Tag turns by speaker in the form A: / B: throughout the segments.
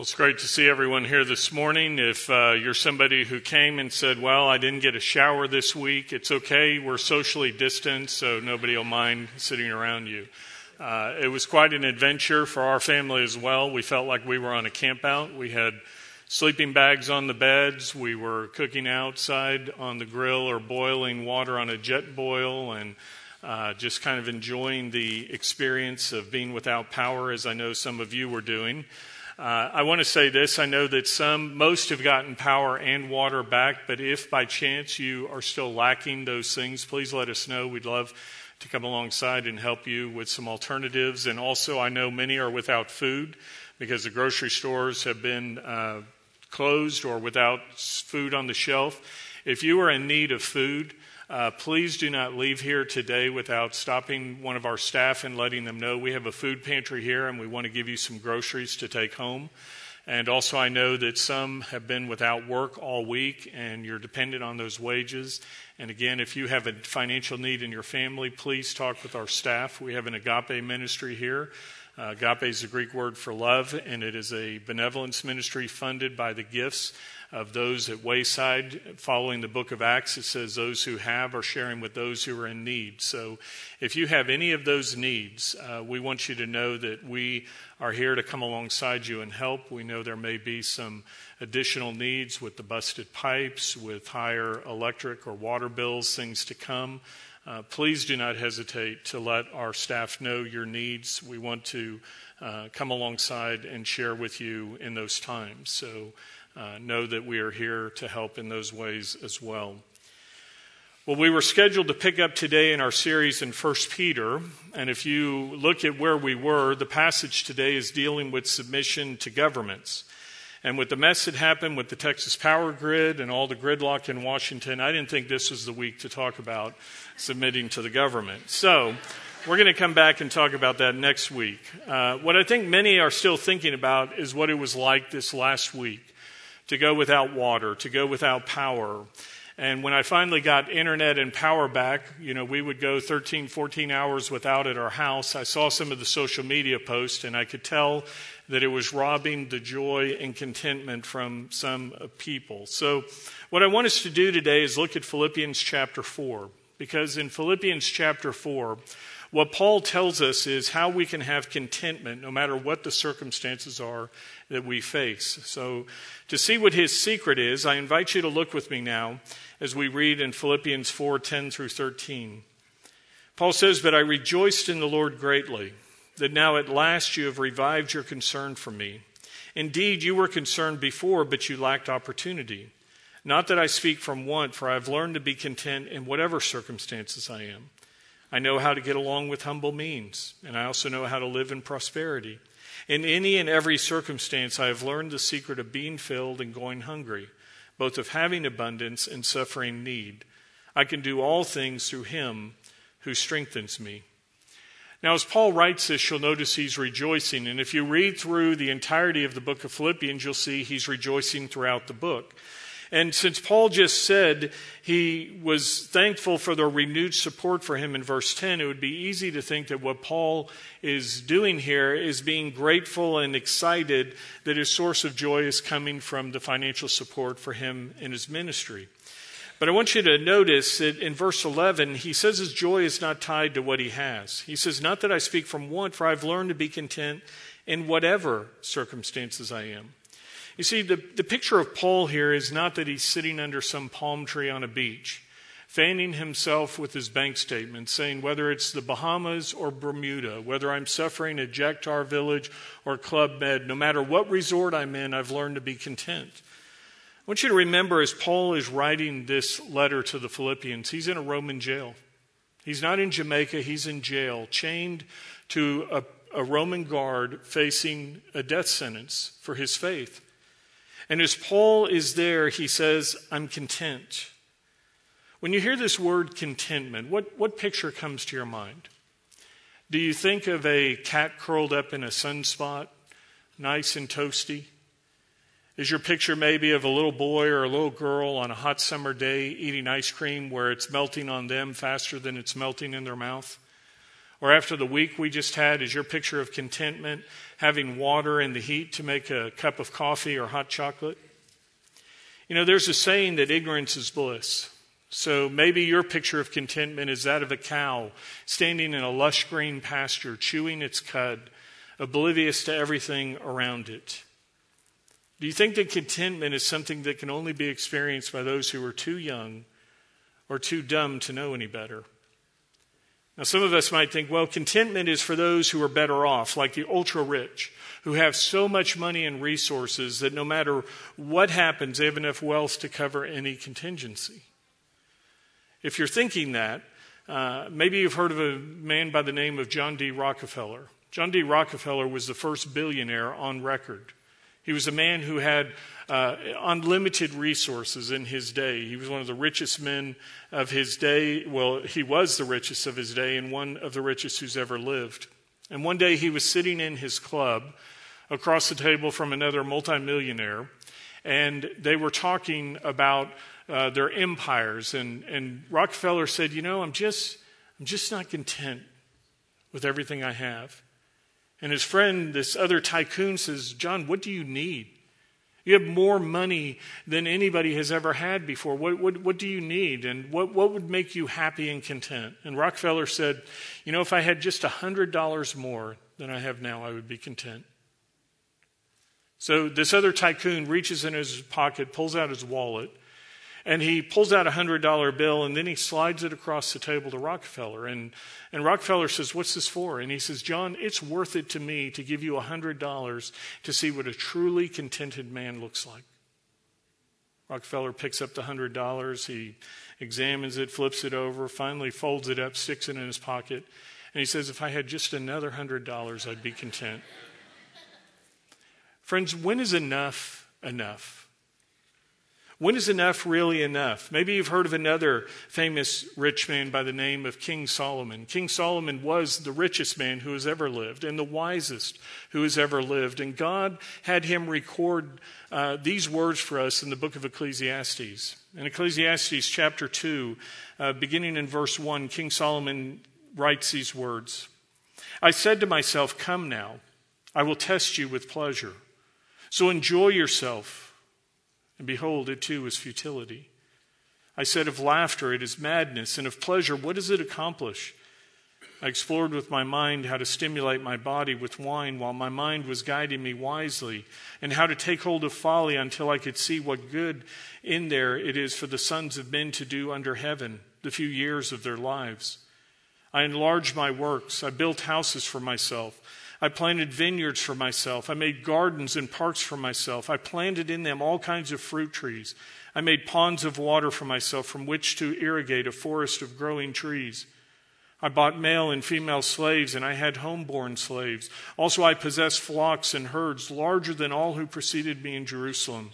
A: Well, it's great to see everyone here this morning. If uh, you're somebody who came and said, Well, I didn't get a shower this week, it's okay. We're socially distanced, so nobody will mind sitting around you. Uh, it was quite an adventure for our family as well. We felt like we were on a campout. We had sleeping bags on the beds. We were cooking outside on the grill or boiling water on a Jetboil and uh, just kind of enjoying the experience of being without power, as I know some of you were doing. Uh, I want to say this. I know that some, most have gotten power and water back, but if by chance you are still lacking those things, please let us know. We'd love to come alongside and help you with some alternatives. And also, I know many are without food because the grocery stores have been uh, closed or without food on the shelf. If you are in need of food, uh, please do not leave here today without stopping one of our staff and letting them know we have a food pantry here and we want to give you some groceries to take home. And also, I know that some have been without work all week and you're dependent on those wages. And again, if you have a financial need in your family, please talk with our staff. We have an agape ministry here. Uh, agape is the Greek word for love, and it is a benevolence ministry funded by the gifts of those at Wayside. Following the book of Acts, it says those who have are sharing with those who are in need. So if you have any of those needs, uh, we want you to know that we are here to come alongside you and help. We know there may be some additional needs with the busted pipes, with higher electric or water bills, things to come. Uh, please do not hesitate to let our staff know your needs. We want to uh, come alongside and share with you in those times. So uh, know that we are here to help in those ways as well. Well, we were scheduled to pick up today in our series in 1 Peter. And if you look at where we were, the passage today is dealing with submission to governments. And with the mess that happened with the Texas power grid and all the gridlock in Washington, I didn't think this was the week to talk about submitting to the government. So we're going to come back and talk about that next week. Uh, what I think many are still thinking about is what it was like this last week to go without water, to go without power. And when I finally got internet and power back, you know, we would go 13, 14 hours without at our house. I saw some of the social media posts and I could tell that it was robbing the joy and contentment from some people. So, what I want us to do today is look at Philippians chapter 4. Because in Philippians chapter 4, what Paul tells us is how we can have contentment no matter what the circumstances are that we face. So, to see what his secret is, I invite you to look with me now as we read in Philippians 4 10 through 13. Paul says, But I rejoiced in the Lord greatly that now at last you have revived your concern for me. Indeed, you were concerned before, but you lacked opportunity. Not that I speak from want, for I have learned to be content in whatever circumstances I am. I know how to get along with humble means, and I also know how to live in prosperity. In any and every circumstance, I have learned the secret of being filled and going hungry, both of having abundance and suffering need. I can do all things through him who strengthens me. Now, as Paul writes this, you'll notice he's rejoicing. And if you read through the entirety of the book of Philippians, you'll see he's rejoicing throughout the book. And since Paul just said he was thankful for the renewed support for him in verse 10, it would be easy to think that what Paul is doing here is being grateful and excited that his source of joy is coming from the financial support for him in his ministry. But I want you to notice that in verse 11, he says his joy is not tied to what he has. He says, Not that I speak from want, for I've learned to be content in whatever circumstances I am. You see, the, the picture of Paul here is not that he's sitting under some palm tree on a beach, fanning himself with his bank statement, saying whether it's the Bahamas or Bermuda, whether I'm suffering at Jack Tar Village or Club Med, no matter what resort I'm in, I've learned to be content. I want you to remember as Paul is writing this letter to the Philippians, he's in a Roman jail. He's not in Jamaica, he's in jail, chained to a, a Roman guard facing a death sentence for his faith. And as Paul is there, he says, I'm content. When you hear this word contentment, what, what picture comes to your mind? Do you think of a cat curled up in a sunspot, nice and toasty? Is your picture maybe of a little boy or a little girl on a hot summer day eating ice cream where it's melting on them faster than it's melting in their mouth? Or after the week we just had, is your picture of contentment having water in the heat to make a cup of coffee or hot chocolate? You know, there's a saying that ignorance is bliss. So maybe your picture of contentment is that of a cow standing in a lush green pasture, chewing its cud, oblivious to everything around it. Do you think that contentment is something that can only be experienced by those who are too young or too dumb to know any better? Now, some of us might think, well, contentment is for those who are better off, like the ultra rich, who have so much money and resources that no matter what happens, they have enough wealth to cover any contingency. If you're thinking that, uh, maybe you've heard of a man by the name of John D. Rockefeller. John D. Rockefeller was the first billionaire on record. He was a man who had uh, unlimited resources in his day. He was one of the richest men of his day. Well, he was the richest of his day and one of the richest who's ever lived. And one day he was sitting in his club across the table from another multimillionaire, and they were talking about uh, their empires. And, and Rockefeller said, You know, I'm just, I'm just not content with everything I have. And his friend, this other tycoon, says, John, what do you need? You have more money than anybody has ever had before. What, what, what do you need? And what, what would make you happy and content? And Rockefeller said, You know, if I had just $100 more than I have now, I would be content. So this other tycoon reaches in his pocket, pulls out his wallet, and he pulls out a $100 bill and then he slides it across the table to Rockefeller. And, and Rockefeller says, What's this for? And he says, John, it's worth it to me to give you a $100 to see what a truly contented man looks like. Rockefeller picks up the $100. He examines it, flips it over, finally folds it up, sticks it in his pocket. And he says, If I had just another $100, I'd be content. Friends, when is enough enough? When is enough really enough? Maybe you've heard of another famous rich man by the name of King Solomon. King Solomon was the richest man who has ever lived and the wisest who has ever lived. And God had him record uh, these words for us in the book of Ecclesiastes. In Ecclesiastes chapter 2, uh, beginning in verse 1, King Solomon writes these words I said to myself, Come now, I will test you with pleasure. So enjoy yourself and behold, it too is futility. I said of laughter, it is madness, and of pleasure, what does it accomplish? I explored with my mind how to stimulate my body with wine while my mind was guiding me wisely, and how to take hold of folly until I could see what good in there it is for the sons of men to do under heaven the few years of their lives. I enlarged my works. I built houses for myself. I planted vineyards for myself. I made gardens and parks for myself. I planted in them all kinds of fruit trees. I made ponds of water for myself from which to irrigate a forest of growing trees. I bought male and female slaves, and I had homeborn slaves. Also, I possessed flocks and herds larger than all who preceded me in Jerusalem.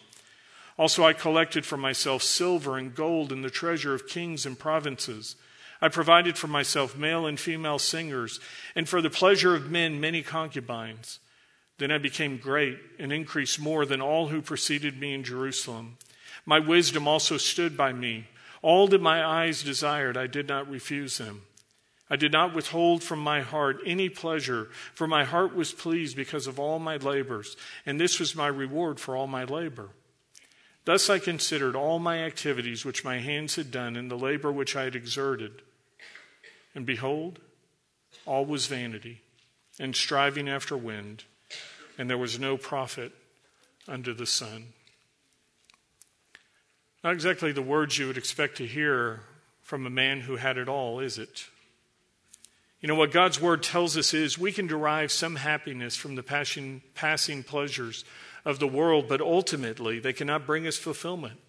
A: Also, I collected for myself silver and gold and the treasure of kings and provinces. I provided for myself male and female singers, and for the pleasure of men, many concubines. Then I became great and increased more than all who preceded me in Jerusalem. My wisdom also stood by me. All that my eyes desired, I did not refuse them. I did not withhold from my heart any pleasure, for my heart was pleased because of all my labors, and this was my reward for all my labor. Thus I considered all my activities which my hands had done and the labor which I had exerted. And behold, all was vanity and striving after wind, and there was no profit under the sun. Not exactly the words you would expect to hear from a man who had it all, is it? You know, what God's word tells us is we can derive some happiness from the passing, passing pleasures of the world, but ultimately they cannot bring us fulfillment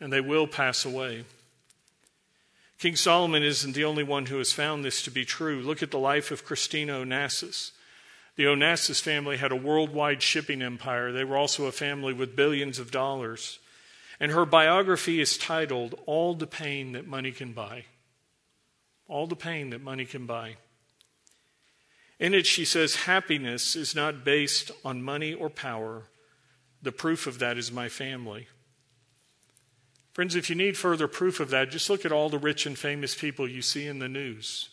A: and they will pass away. King Solomon isn't the only one who has found this to be true. Look at the life of Christina Onassis. The Onassis family had a worldwide shipping empire. They were also a family with billions of dollars. And her biography is titled All the Pain That Money Can Buy. All the pain that money can buy. In it, she says, Happiness is not based on money or power, the proof of that is my family. Friends, if you need further proof of that, just look at all the rich and famous people you see in the news.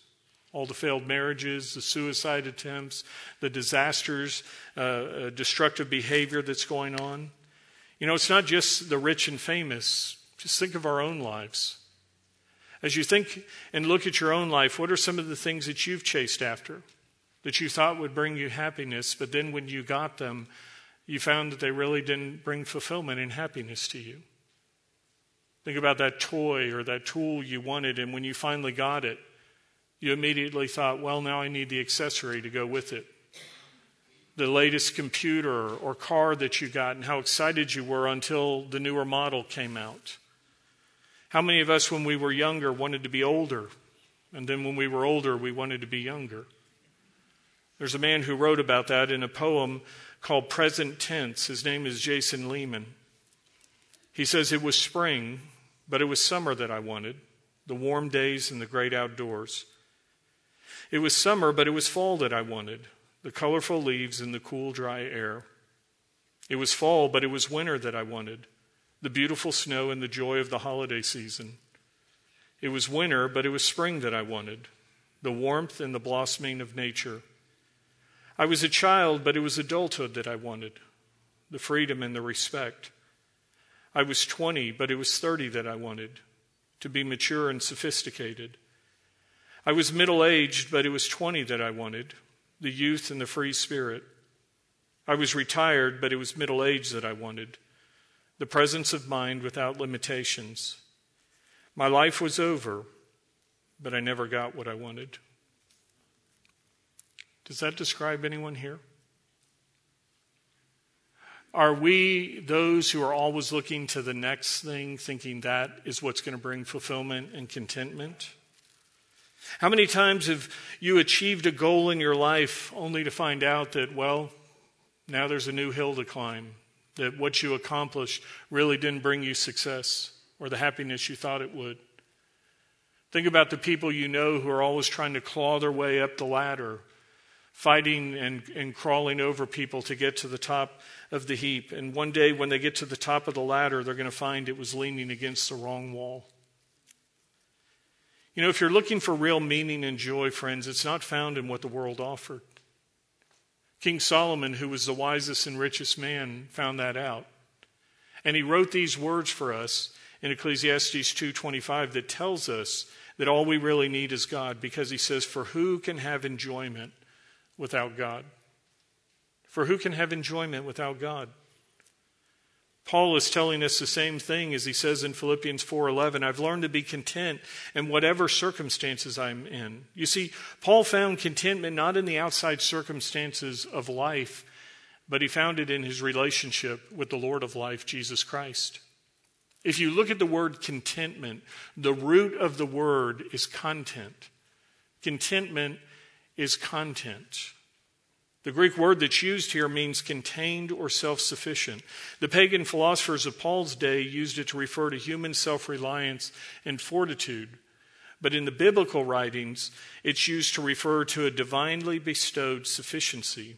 A: all the failed marriages, the suicide attempts, the disasters, uh, uh, destructive behavior that's going on. You know, it's not just the rich and famous. Just think of our own lives. As you think and look at your own life, what are some of the things that you've chased after that you thought would bring you happiness, but then when you got them, you found that they really didn't bring fulfillment and happiness to you? Think about that toy or that tool you wanted, and when you finally got it, you immediately thought, well, now I need the accessory to go with it. The latest computer or car that you got, and how excited you were until the newer model came out. How many of us, when we were younger, wanted to be older? And then when we were older, we wanted to be younger. There's a man who wrote about that in a poem called Present Tense. His name is Jason Lehman. He says, It was spring, but it was summer that I wanted, the warm days and the great outdoors. It was summer, but it was fall that I wanted, the colorful leaves and the cool, dry air. It was fall, but it was winter that I wanted, the beautiful snow and the joy of the holiday season. It was winter, but it was spring that I wanted, the warmth and the blossoming of nature. I was a child, but it was adulthood that I wanted, the freedom and the respect. I was 20, but it was 30 that I wanted, to be mature and sophisticated. I was middle aged, but it was 20 that I wanted, the youth and the free spirit. I was retired, but it was middle age that I wanted, the presence of mind without limitations. My life was over, but I never got what I wanted. Does that describe anyone here? Are we those who are always looking to the next thing, thinking that is what's going to bring fulfillment and contentment? How many times have you achieved a goal in your life only to find out that, well, now there's a new hill to climb? that what you accomplished really didn't bring you success or the happiness you thought it would. Think about the people you know who are always trying to claw their way up the ladder, fighting and, and crawling over people to get to the top of the heap. And one day, when they get to the top of the ladder, they're going to find it was leaning against the wrong wall. You know, if you're looking for real meaning and joy, friends, it's not found in what the world offered. King Solomon, who was the wisest and richest man, found that out. And he wrote these words for us in Ecclesiastes 2:25 that tells us that all we really need is God because he says for who can have enjoyment without God? For who can have enjoyment without God? Paul is telling us the same thing as he says in Philippians 4:11, I've learned to be content in whatever circumstances I'm in. You see, Paul found contentment not in the outside circumstances of life, but he found it in his relationship with the Lord of life, Jesus Christ. If you look at the word contentment, the root of the word is content. Contentment is content. The Greek word that's used here means contained or self sufficient. The pagan philosophers of Paul's day used it to refer to human self reliance and fortitude. But in the biblical writings, it's used to refer to a divinely bestowed sufficiency.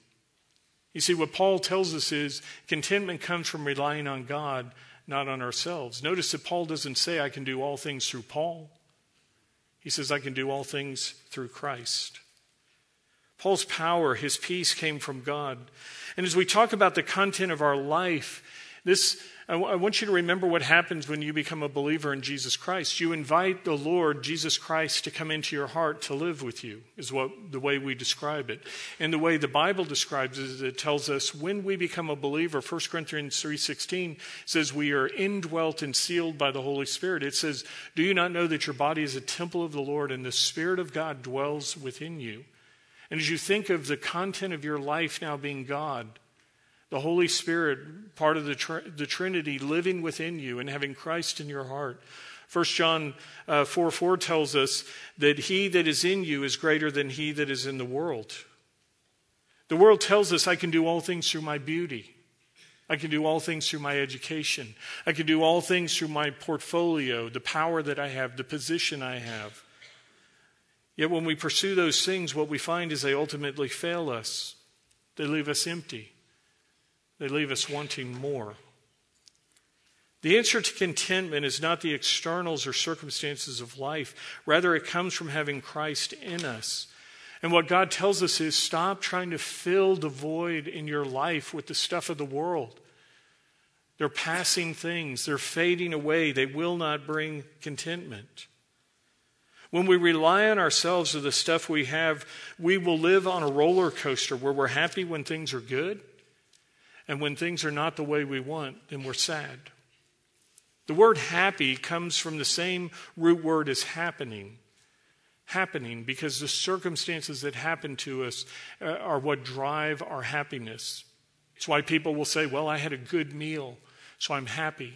A: You see, what Paul tells us is contentment comes from relying on God, not on ourselves. Notice that Paul doesn't say, I can do all things through Paul. He says, I can do all things through Christ. Paul's power, his peace came from God. And as we talk about the content of our life, this I, w- I want you to remember what happens when you become a believer in Jesus Christ. You invite the Lord Jesus Christ to come into your heart to live with you, is what the way we describe it. And the way the Bible describes it, it tells us when we become a believer, 1 Corinthians 3.16 says we are indwelt and sealed by the Holy Spirit. It says, Do you not know that your body is a temple of the Lord and the Spirit of God dwells within you? And as you think of the content of your life now being God, the Holy Spirit, part of the, tr- the Trinity, living within you and having Christ in your heart. 1 John uh, 4 4 tells us that he that is in you is greater than he that is in the world. The world tells us I can do all things through my beauty. I can do all things through my education. I can do all things through my portfolio, the power that I have, the position I have. Yet when we pursue those things, what we find is they ultimately fail us. They leave us empty, they leave us wanting more. The answer to contentment is not the externals or circumstances of life. Rather, it comes from having Christ in us. And what God tells us is stop trying to fill the void in your life with the stuff of the world. They're passing things, they're fading away, they will not bring contentment. When we rely on ourselves or the stuff we have, we will live on a roller coaster where we're happy when things are good, and when things are not the way we want, then we're sad. The word happy comes from the same root word as happening. Happening because the circumstances that happen to us uh, are what drive our happiness. It's why people will say, Well, I had a good meal, so I'm happy.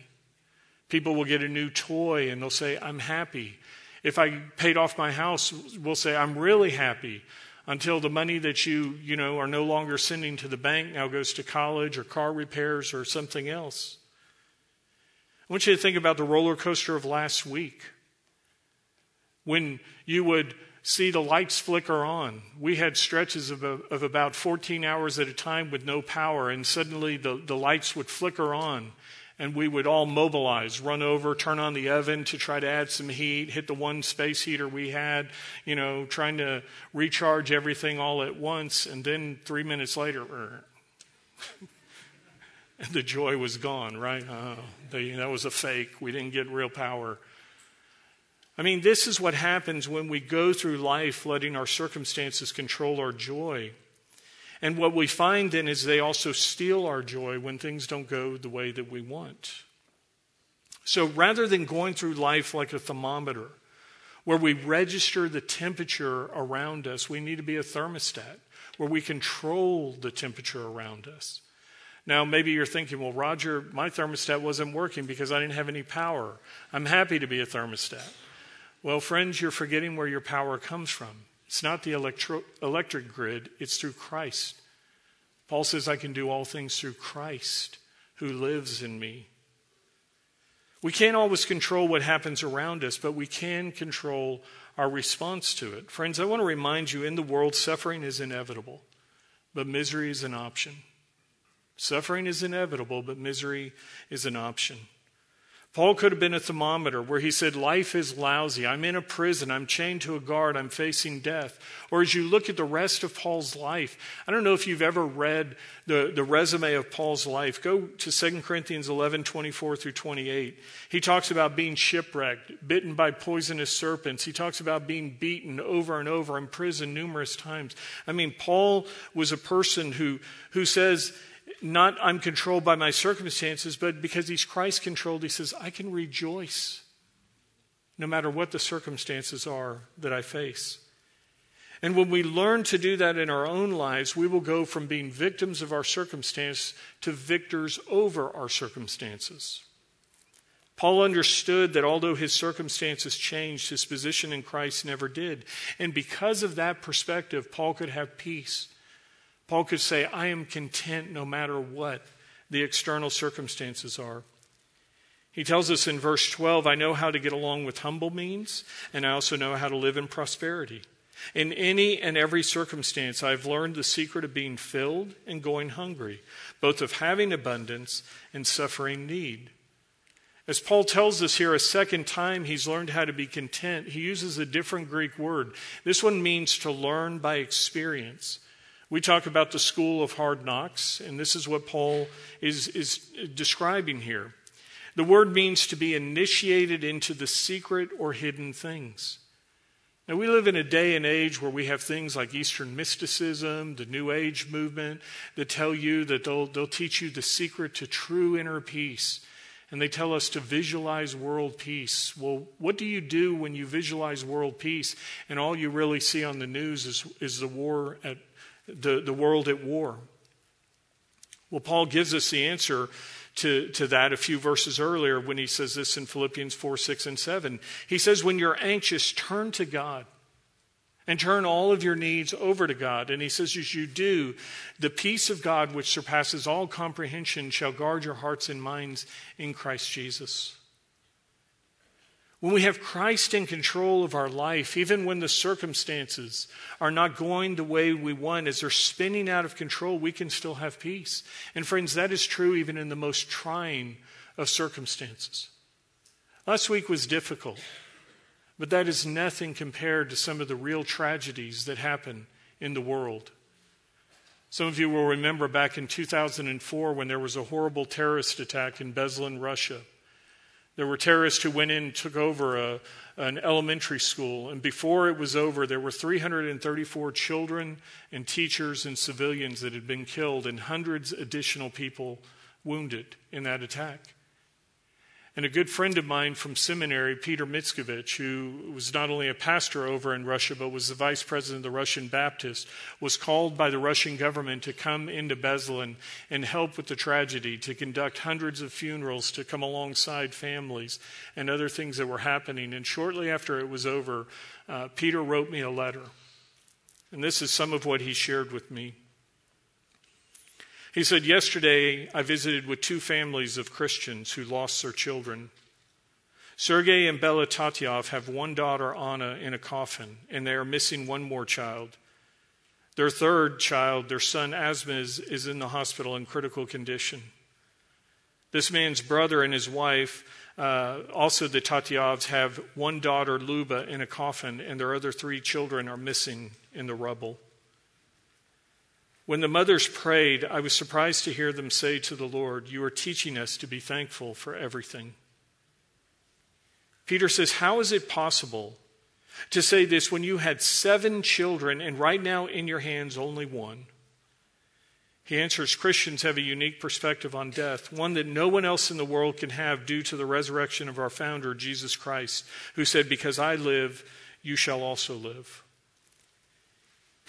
A: People will get a new toy and they'll say, I'm happy. If I paid off my house, we'll say, I'm really happy until the money that you, you know, are no longer sending to the bank now goes to college or car repairs or something else. I want you to think about the roller coaster of last week. When you would see the lights flicker on. We had stretches of, of about 14 hours at a time with no power, and suddenly the, the lights would flicker on and we would all mobilize, run over, turn on the oven to try to add some heat, hit the one space heater we had, you know, trying to recharge everything all at once. And then three minutes later, er, and the joy was gone, right? Oh, they, that was a fake. We didn't get real power. I mean, this is what happens when we go through life letting our circumstances control our joy. And what we find then is they also steal our joy when things don't go the way that we want. So rather than going through life like a thermometer, where we register the temperature around us, we need to be a thermostat where we control the temperature around us. Now, maybe you're thinking, well, Roger, my thermostat wasn't working because I didn't have any power. I'm happy to be a thermostat. Well, friends, you're forgetting where your power comes from. It's not the electro- electric grid, it's through Christ. Paul says, I can do all things through Christ who lives in me. We can't always control what happens around us, but we can control our response to it. Friends, I want to remind you in the world, suffering is inevitable, but misery is an option. Suffering is inevitable, but misery is an option. Paul could have been a thermometer where he said, Life is lousy. I'm in a prison. I'm chained to a guard. I'm facing death. Or as you look at the rest of Paul's life, I don't know if you've ever read the, the resume of Paul's life. Go to 2 Corinthians 11 24 through 28. He talks about being shipwrecked, bitten by poisonous serpents. He talks about being beaten over and over, in prison numerous times. I mean, Paul was a person who, who says, not I'm controlled by my circumstances, but because he's Christ controlled, he says, I can rejoice no matter what the circumstances are that I face. And when we learn to do that in our own lives, we will go from being victims of our circumstance to victors over our circumstances. Paul understood that although his circumstances changed, his position in Christ never did. And because of that perspective, Paul could have peace Paul could say, I am content no matter what the external circumstances are. He tells us in verse 12, I know how to get along with humble means, and I also know how to live in prosperity. In any and every circumstance, I've learned the secret of being filled and going hungry, both of having abundance and suffering need. As Paul tells us here a second time, he's learned how to be content. He uses a different Greek word. This one means to learn by experience. We talk about the school of hard knocks, and this is what Paul is, is describing here. The word means to be initiated into the secret or hidden things. Now, we live in a day and age where we have things like Eastern mysticism, the New Age movement, that tell you that they'll, they'll teach you the secret to true inner peace. And they tell us to visualize world peace. Well, what do you do when you visualize world peace and all you really see on the news is, is the war at the, the world at war? Well, Paul gives us the answer to, to that a few verses earlier when he says this in Philippians 4, 6, and 7. He says, When you're anxious, turn to God and turn all of your needs over to God. And he says, As you do, the peace of God, which surpasses all comprehension, shall guard your hearts and minds in Christ Jesus. When we have Christ in control of our life, even when the circumstances are not going the way we want, as they're spinning out of control, we can still have peace. And friends, that is true even in the most trying of circumstances. Last week was difficult, but that is nothing compared to some of the real tragedies that happen in the world. Some of you will remember back in 2004 when there was a horrible terrorist attack in Beslan, Russia. There were terrorists who went in and took over a, an elementary school, and before it was over, there were 334 children and teachers and civilians that had been killed, and hundreds additional people wounded in that attack. And a good friend of mine from seminary, Peter Mitskevich, who was not only a pastor over in Russia, but was the vice president of the Russian Baptist, was called by the Russian government to come into Beslan and help with the tragedy, to conduct hundreds of funerals, to come alongside families and other things that were happening. And shortly after it was over, uh, Peter wrote me a letter. And this is some of what he shared with me. He said, Yesterday I visited with two families of Christians who lost their children. Sergei and Bella Tatyov have one daughter, Anna, in a coffin, and they are missing one more child. Their third child, their son Asmaz, is in the hospital in critical condition. This man's brother and his wife, uh, also the Tatyovs, have one daughter, Luba, in a coffin, and their other three children are missing in the rubble. When the mothers prayed, I was surprised to hear them say to the Lord, You are teaching us to be thankful for everything. Peter says, How is it possible to say this when you had seven children and right now in your hands only one? He answers Christians have a unique perspective on death, one that no one else in the world can have due to the resurrection of our founder, Jesus Christ, who said, Because I live, you shall also live.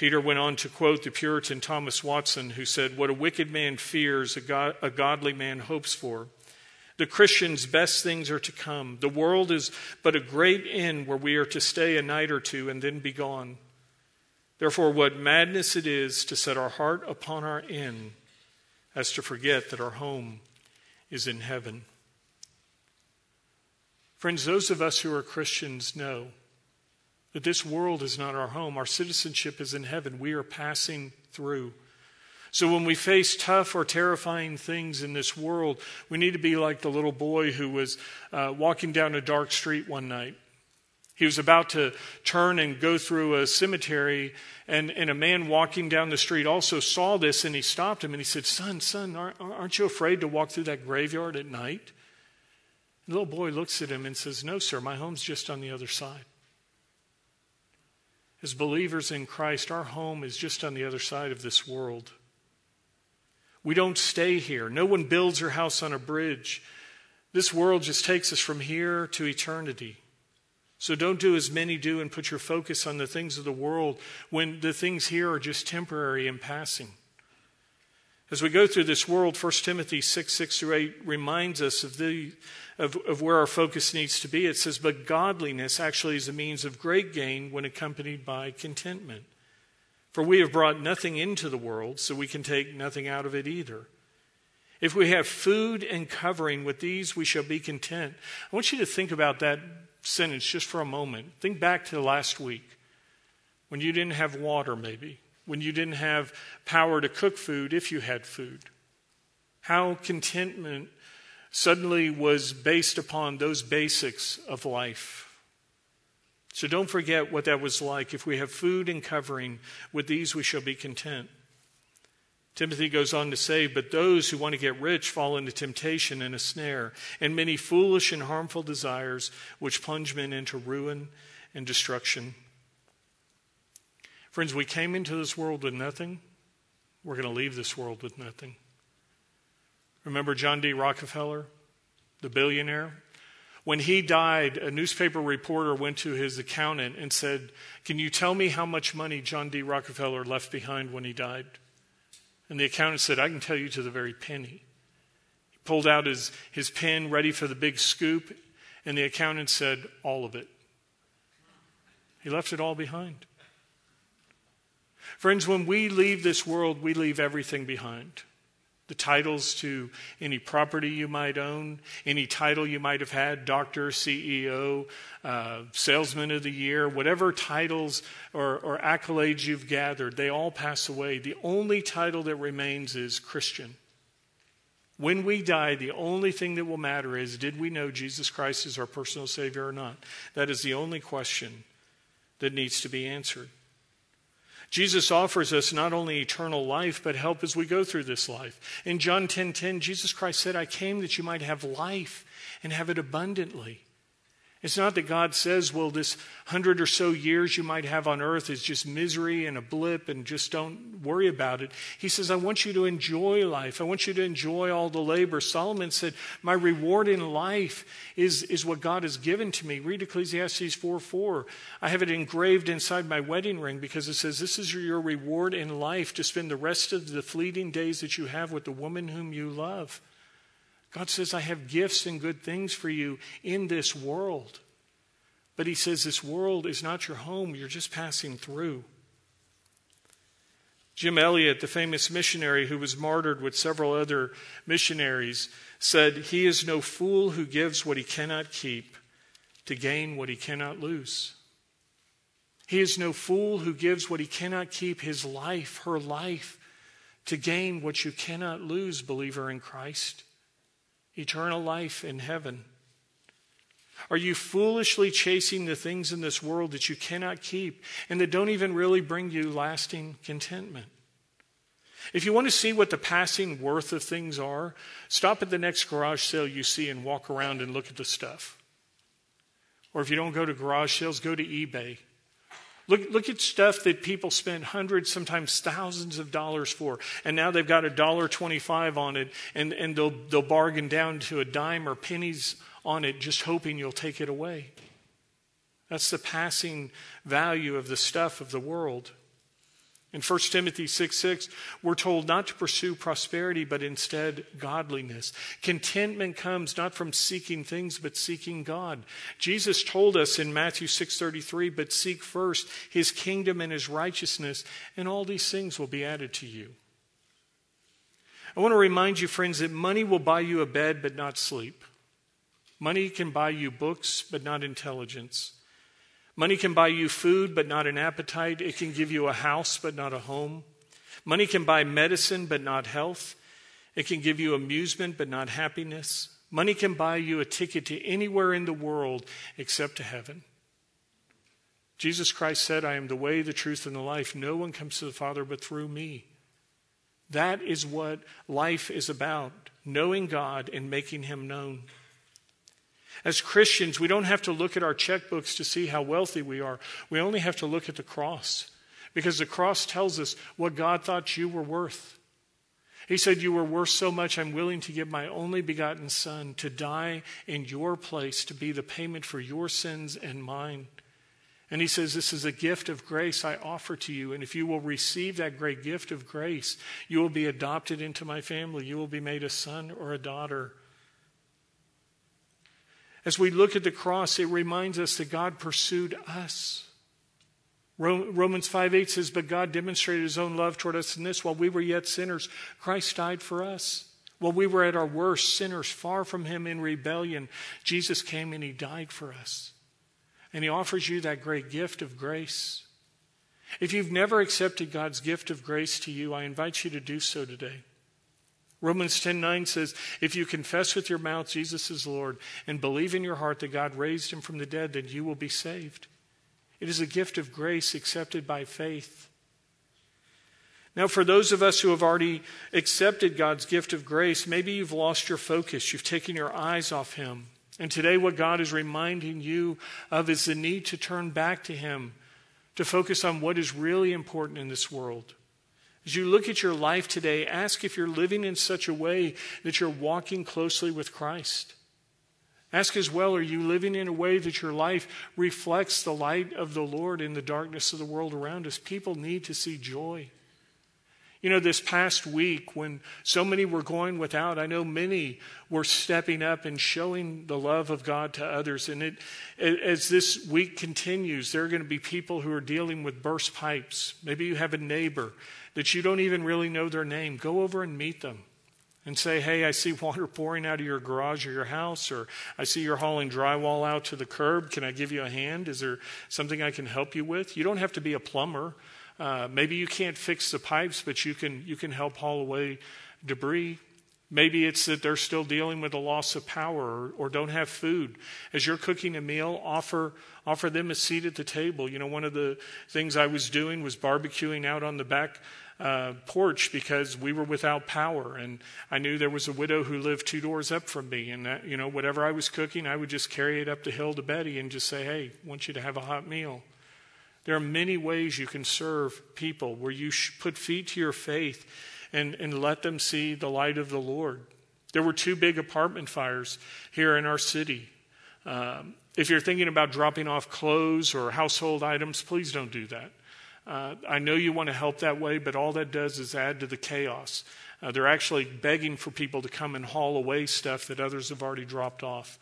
A: Peter went on to quote the Puritan Thomas Watson, who said, What a wicked man fears, a, a godly man hopes for. The Christian's best things are to come. The world is but a great inn where we are to stay a night or two and then be gone. Therefore, what madness it is to set our heart upon our inn as to forget that our home is in heaven. Friends, those of us who are Christians know that this world is not our home. Our citizenship is in heaven. We are passing through. So when we face tough or terrifying things in this world, we need to be like the little boy who was uh, walking down a dark street one night. He was about to turn and go through a cemetery, and, and a man walking down the street also saw this, and he stopped him and he said, Son, son, aren't, aren't you afraid to walk through that graveyard at night? The little boy looks at him and says, No, sir, my home's just on the other side. As believers in Christ, our home is just on the other side of this world. We don't stay here. No one builds her house on a bridge. This world just takes us from here to eternity. So don't do as many do and put your focus on the things of the world when the things here are just temporary and passing. As we go through this world, 1 Timothy 6 6 through 8 reminds us of, the, of, of where our focus needs to be. It says, But godliness actually is a means of great gain when accompanied by contentment. For we have brought nothing into the world, so we can take nothing out of it either. If we have food and covering, with these we shall be content. I want you to think about that sentence just for a moment. Think back to last week when you didn't have water, maybe when you didn't have power to cook food if you had food. How contentment suddenly was based upon those basics of life. So don't forget what that was like. If we have food and covering, with these we shall be content. Timothy goes on to say, But those who want to get rich fall into temptation and a snare, and many foolish and harmful desires, which plunge men into ruin and destruction. Friends, we came into this world with nothing. We're going to leave this world with nothing. Remember John D. Rockefeller, the billionaire? When he died, a newspaper reporter went to his accountant and said, Can you tell me how much money John D. Rockefeller left behind when he died? And the accountant said, I can tell you to the very penny. He pulled out his, his pen, ready for the big scoop, and the accountant said, All of it. He left it all behind. Friends, when we leave this world, we leave everything behind. The titles to any property you might own, any title you might have had, doctor, CEO, uh, salesman of the year, whatever titles or, or accolades you've gathered, they all pass away. The only title that remains is Christian. When we die, the only thing that will matter is did we know Jesus Christ is our personal Savior or not? That is the only question that needs to be answered. Jesus offers us not only eternal life, but help as we go through this life. In John 10:10, 10, 10, Jesus Christ said, I came that you might have life and have it abundantly. It's not that God says, well, this hundred or so years you might have on earth is just misery and a blip and just don't worry about it. He says, I want you to enjoy life. I want you to enjoy all the labor. Solomon said, My reward in life is, is what God has given to me. Read Ecclesiastes 4 4. I have it engraved inside my wedding ring because it says, This is your reward in life to spend the rest of the fleeting days that you have with the woman whom you love. God says, I have gifts and good things for you in this world. But He says, This world is not your home, you're just passing through. Jim Elliot, the famous missionary who was martyred with several other missionaries, said, He is no fool who gives what he cannot keep to gain what he cannot lose. He is no fool who gives what he cannot keep, his life, her life, to gain what you cannot lose, believer in Christ eternal life in heaven? Are you foolishly chasing the things in this world that you cannot keep and that don't even really bring you lasting contentment? If you want to see what the passing worth of things are, stop at the next garage sale you see and walk around and look at the stuff. Or if you don't go to garage sales, go to eBay Look, look at stuff that people spend hundreds, sometimes thousands of dollars for, and now they've got a dollar twenty-five on it, and, and they'll, they'll bargain down to a dime or pennies on it, just hoping you'll take it away. That's the passing value of the stuff of the world. In 1 Timothy 6 6, we're told not to pursue prosperity, but instead godliness. Contentment comes not from seeking things, but seeking God. Jesus told us in Matthew 6 33, but seek first his kingdom and his righteousness, and all these things will be added to you. I want to remind you, friends, that money will buy you a bed, but not sleep. Money can buy you books, but not intelligence. Money can buy you food, but not an appetite. It can give you a house, but not a home. Money can buy medicine, but not health. It can give you amusement, but not happiness. Money can buy you a ticket to anywhere in the world except to heaven. Jesus Christ said, I am the way, the truth, and the life. No one comes to the Father but through me. That is what life is about knowing God and making Him known. As Christians, we don't have to look at our checkbooks to see how wealthy we are. We only have to look at the cross because the cross tells us what God thought you were worth. He said, You were worth so much, I'm willing to give my only begotten Son to die in your place to be the payment for your sins and mine. And he says, This is a gift of grace I offer to you. And if you will receive that great gift of grace, you will be adopted into my family. You will be made a son or a daughter. As we look at the cross, it reminds us that God pursued us. Romans 5 8 says, But God demonstrated his own love toward us in this while we were yet sinners, Christ died for us. While we were at our worst, sinners, far from him in rebellion, Jesus came and he died for us. And he offers you that great gift of grace. If you've never accepted God's gift of grace to you, I invite you to do so today. Romans 10:9 says, "If you confess with your mouth Jesus is Lord and believe in your heart that God raised him from the dead, then you will be saved." It is a gift of grace accepted by faith. Now, for those of us who have already accepted God's gift of grace, maybe you've lost your focus. You've taken your eyes off Him. And today, what God is reminding you of is the need to turn back to Him, to focus on what is really important in this world. As you look at your life today, ask if you're living in such a way that you're walking closely with Christ. Ask as well, are you living in a way that your life reflects the light of the Lord in the darkness of the world around us? People need to see joy. You know, this past week when so many were going without, I know many were stepping up and showing the love of God to others. And it, as this week continues, there are going to be people who are dealing with burst pipes. Maybe you have a neighbor that you don't even really know their name, go over and meet them and say, Hey, I see water pouring out of your garage or your house, or I see you're hauling drywall out to the curb. Can I give you a hand? Is there something I can help you with? You don't have to be a plumber. Uh, maybe you can't fix the pipes, but you can, you can help haul away debris. Maybe it's that they're still dealing with a loss of power or, or, don't have food. As you're cooking a meal, offer, offer them a seat at the table. You know, one of the things I was doing was barbecuing out on the back uh, porch because we were without power. And I knew there was a widow who lived two doors up from me. And, that, you know, whatever I was cooking, I would just carry it up the hill to Betty and just say, hey, I want you to have a hot meal. There are many ways you can serve people where you put feet to your faith and, and let them see the light of the Lord. There were two big apartment fires here in our city. Um, if you're thinking about dropping off clothes or household items, please don't do that. Uh, I know you want to help that way, but all that does is add to the chaos. Uh, they're actually begging for people to come and haul away stuff that others have already dropped off.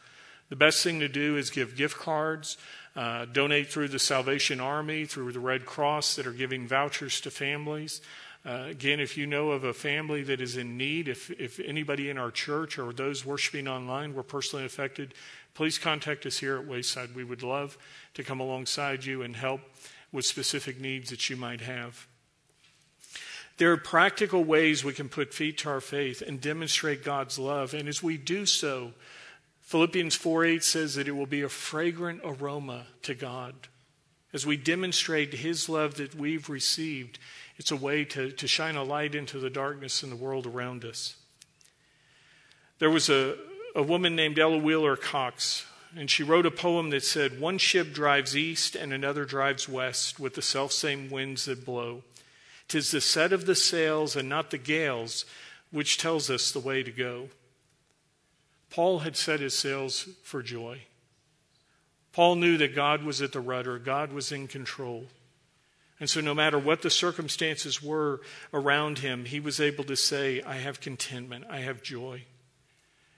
A: The best thing to do is give gift cards, uh, donate through the Salvation Army, through the Red Cross that are giving vouchers to families. Uh, again, if you know of a family that is in need, if, if anybody in our church or those worshiping online were personally affected, please contact us here at Wayside. We would love to come alongside you and help with specific needs that you might have. There are practical ways we can put feet to our faith and demonstrate God's love. And as we do so, Philippians 4 8 says that it will be a fragrant aroma to God. As we demonstrate His love that we've received, it's a way to, to shine a light into the darkness in the world around us. There was a, a woman named Ella Wheeler Wilcox, and she wrote a poem that said, One ship drives east and another drives west with the selfsame winds that blow. Tis the set of the sails and not the gales which tells us the way to go. Paul had set his sails for joy. Paul knew that God was at the rudder, God was in control. And so, no matter what the circumstances were around him, he was able to say, I have contentment, I have joy.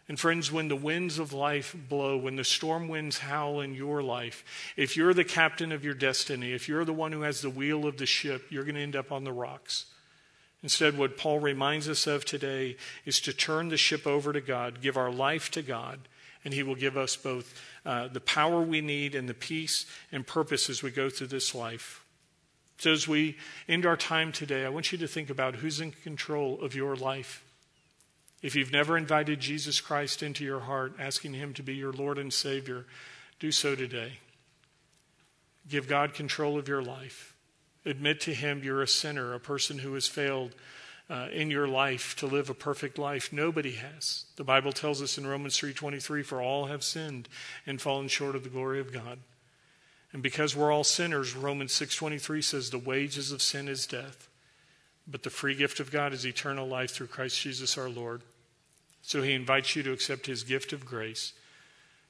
A: And, friends, when the winds of life blow, when the storm winds howl in your life, if you're the captain of your destiny, if you're the one who has the wheel of the ship, you're going to end up on the rocks. Instead, what Paul reminds us of today is to turn the ship over to God, give our life to God, and He will give us both uh, the power we need and the peace and purpose as we go through this life. So, as we end our time today, I want you to think about who's in control of your life. If you've never invited Jesus Christ into your heart, asking Him to be your Lord and Savior, do so today. Give God control of your life. Admit to Him you're a sinner, a person who has failed uh, in your life to live a perfect life. Nobody has. The Bible tells us in Romans 3:23, "For all have sinned and fallen short of the glory of God." And because we're all sinners, Romans 6:23 says the wages of sin is death, but the free gift of God is eternal life through Christ Jesus our Lord. So he invites you to accept his gift of grace,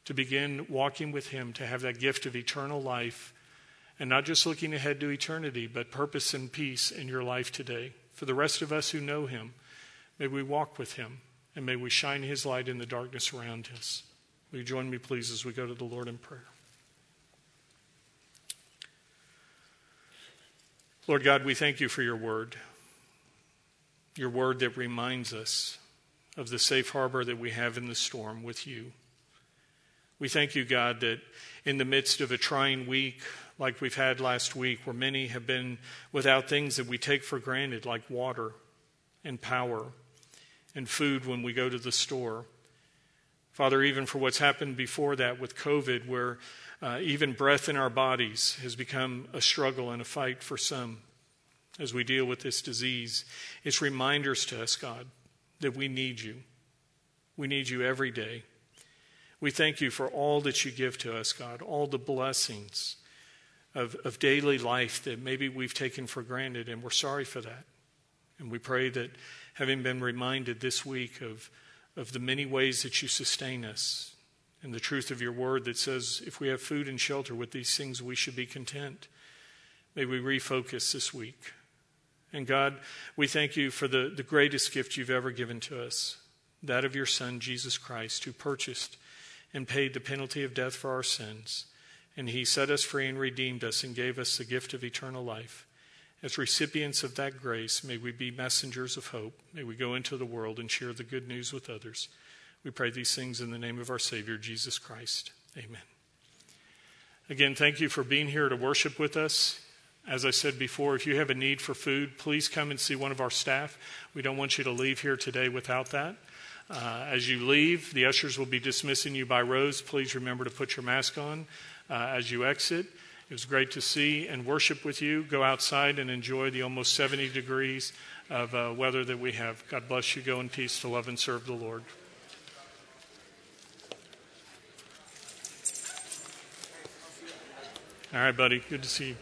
A: to begin walking with him, to have that gift of eternal life, and not just looking ahead to eternity, but purpose and peace in your life today. For the rest of us who know him, may we walk with him, and may we shine his light in the darkness around us. Will you join me, please, as we go to the Lord in prayer? Lord God, we thank you for your word, your word that reminds us of the safe harbor that we have in the storm with you. We thank you, God, that in the midst of a trying week like we've had last week, where many have been without things that we take for granted, like water and power and food when we go to the store. Father, even for what's happened before that with COVID, where uh, even breath in our bodies has become a struggle and a fight for some as we deal with this disease. It's reminders to us, God, that we need you. We need you every day. We thank you for all that you give to us, God, all the blessings of, of daily life that maybe we've taken for granted, and we're sorry for that. And we pray that having been reminded this week of, of the many ways that you sustain us, and the truth of your word that says if we have food and shelter with these things, we should be content. May we refocus this week. And God, we thank you for the, the greatest gift you've ever given to us that of your Son, Jesus Christ, who purchased and paid the penalty of death for our sins. And he set us free and redeemed us and gave us the gift of eternal life. As recipients of that grace, may we be messengers of hope. May we go into the world and share the good news with others. We pray these things in the name of our Savior, Jesus Christ. Amen. Again, thank you for being here to worship with us. As I said before, if you have a need for food, please come and see one of our staff. We don't want you to leave here today without that. Uh, as you leave, the ushers will be dismissing you by rows. Please remember to put your mask on uh, as you exit. It was great to see and worship with you. Go outside and enjoy the almost 70 degrees of uh, weather that we have. God bless you. Go in peace to love and serve the Lord. All right, buddy. Good to see you.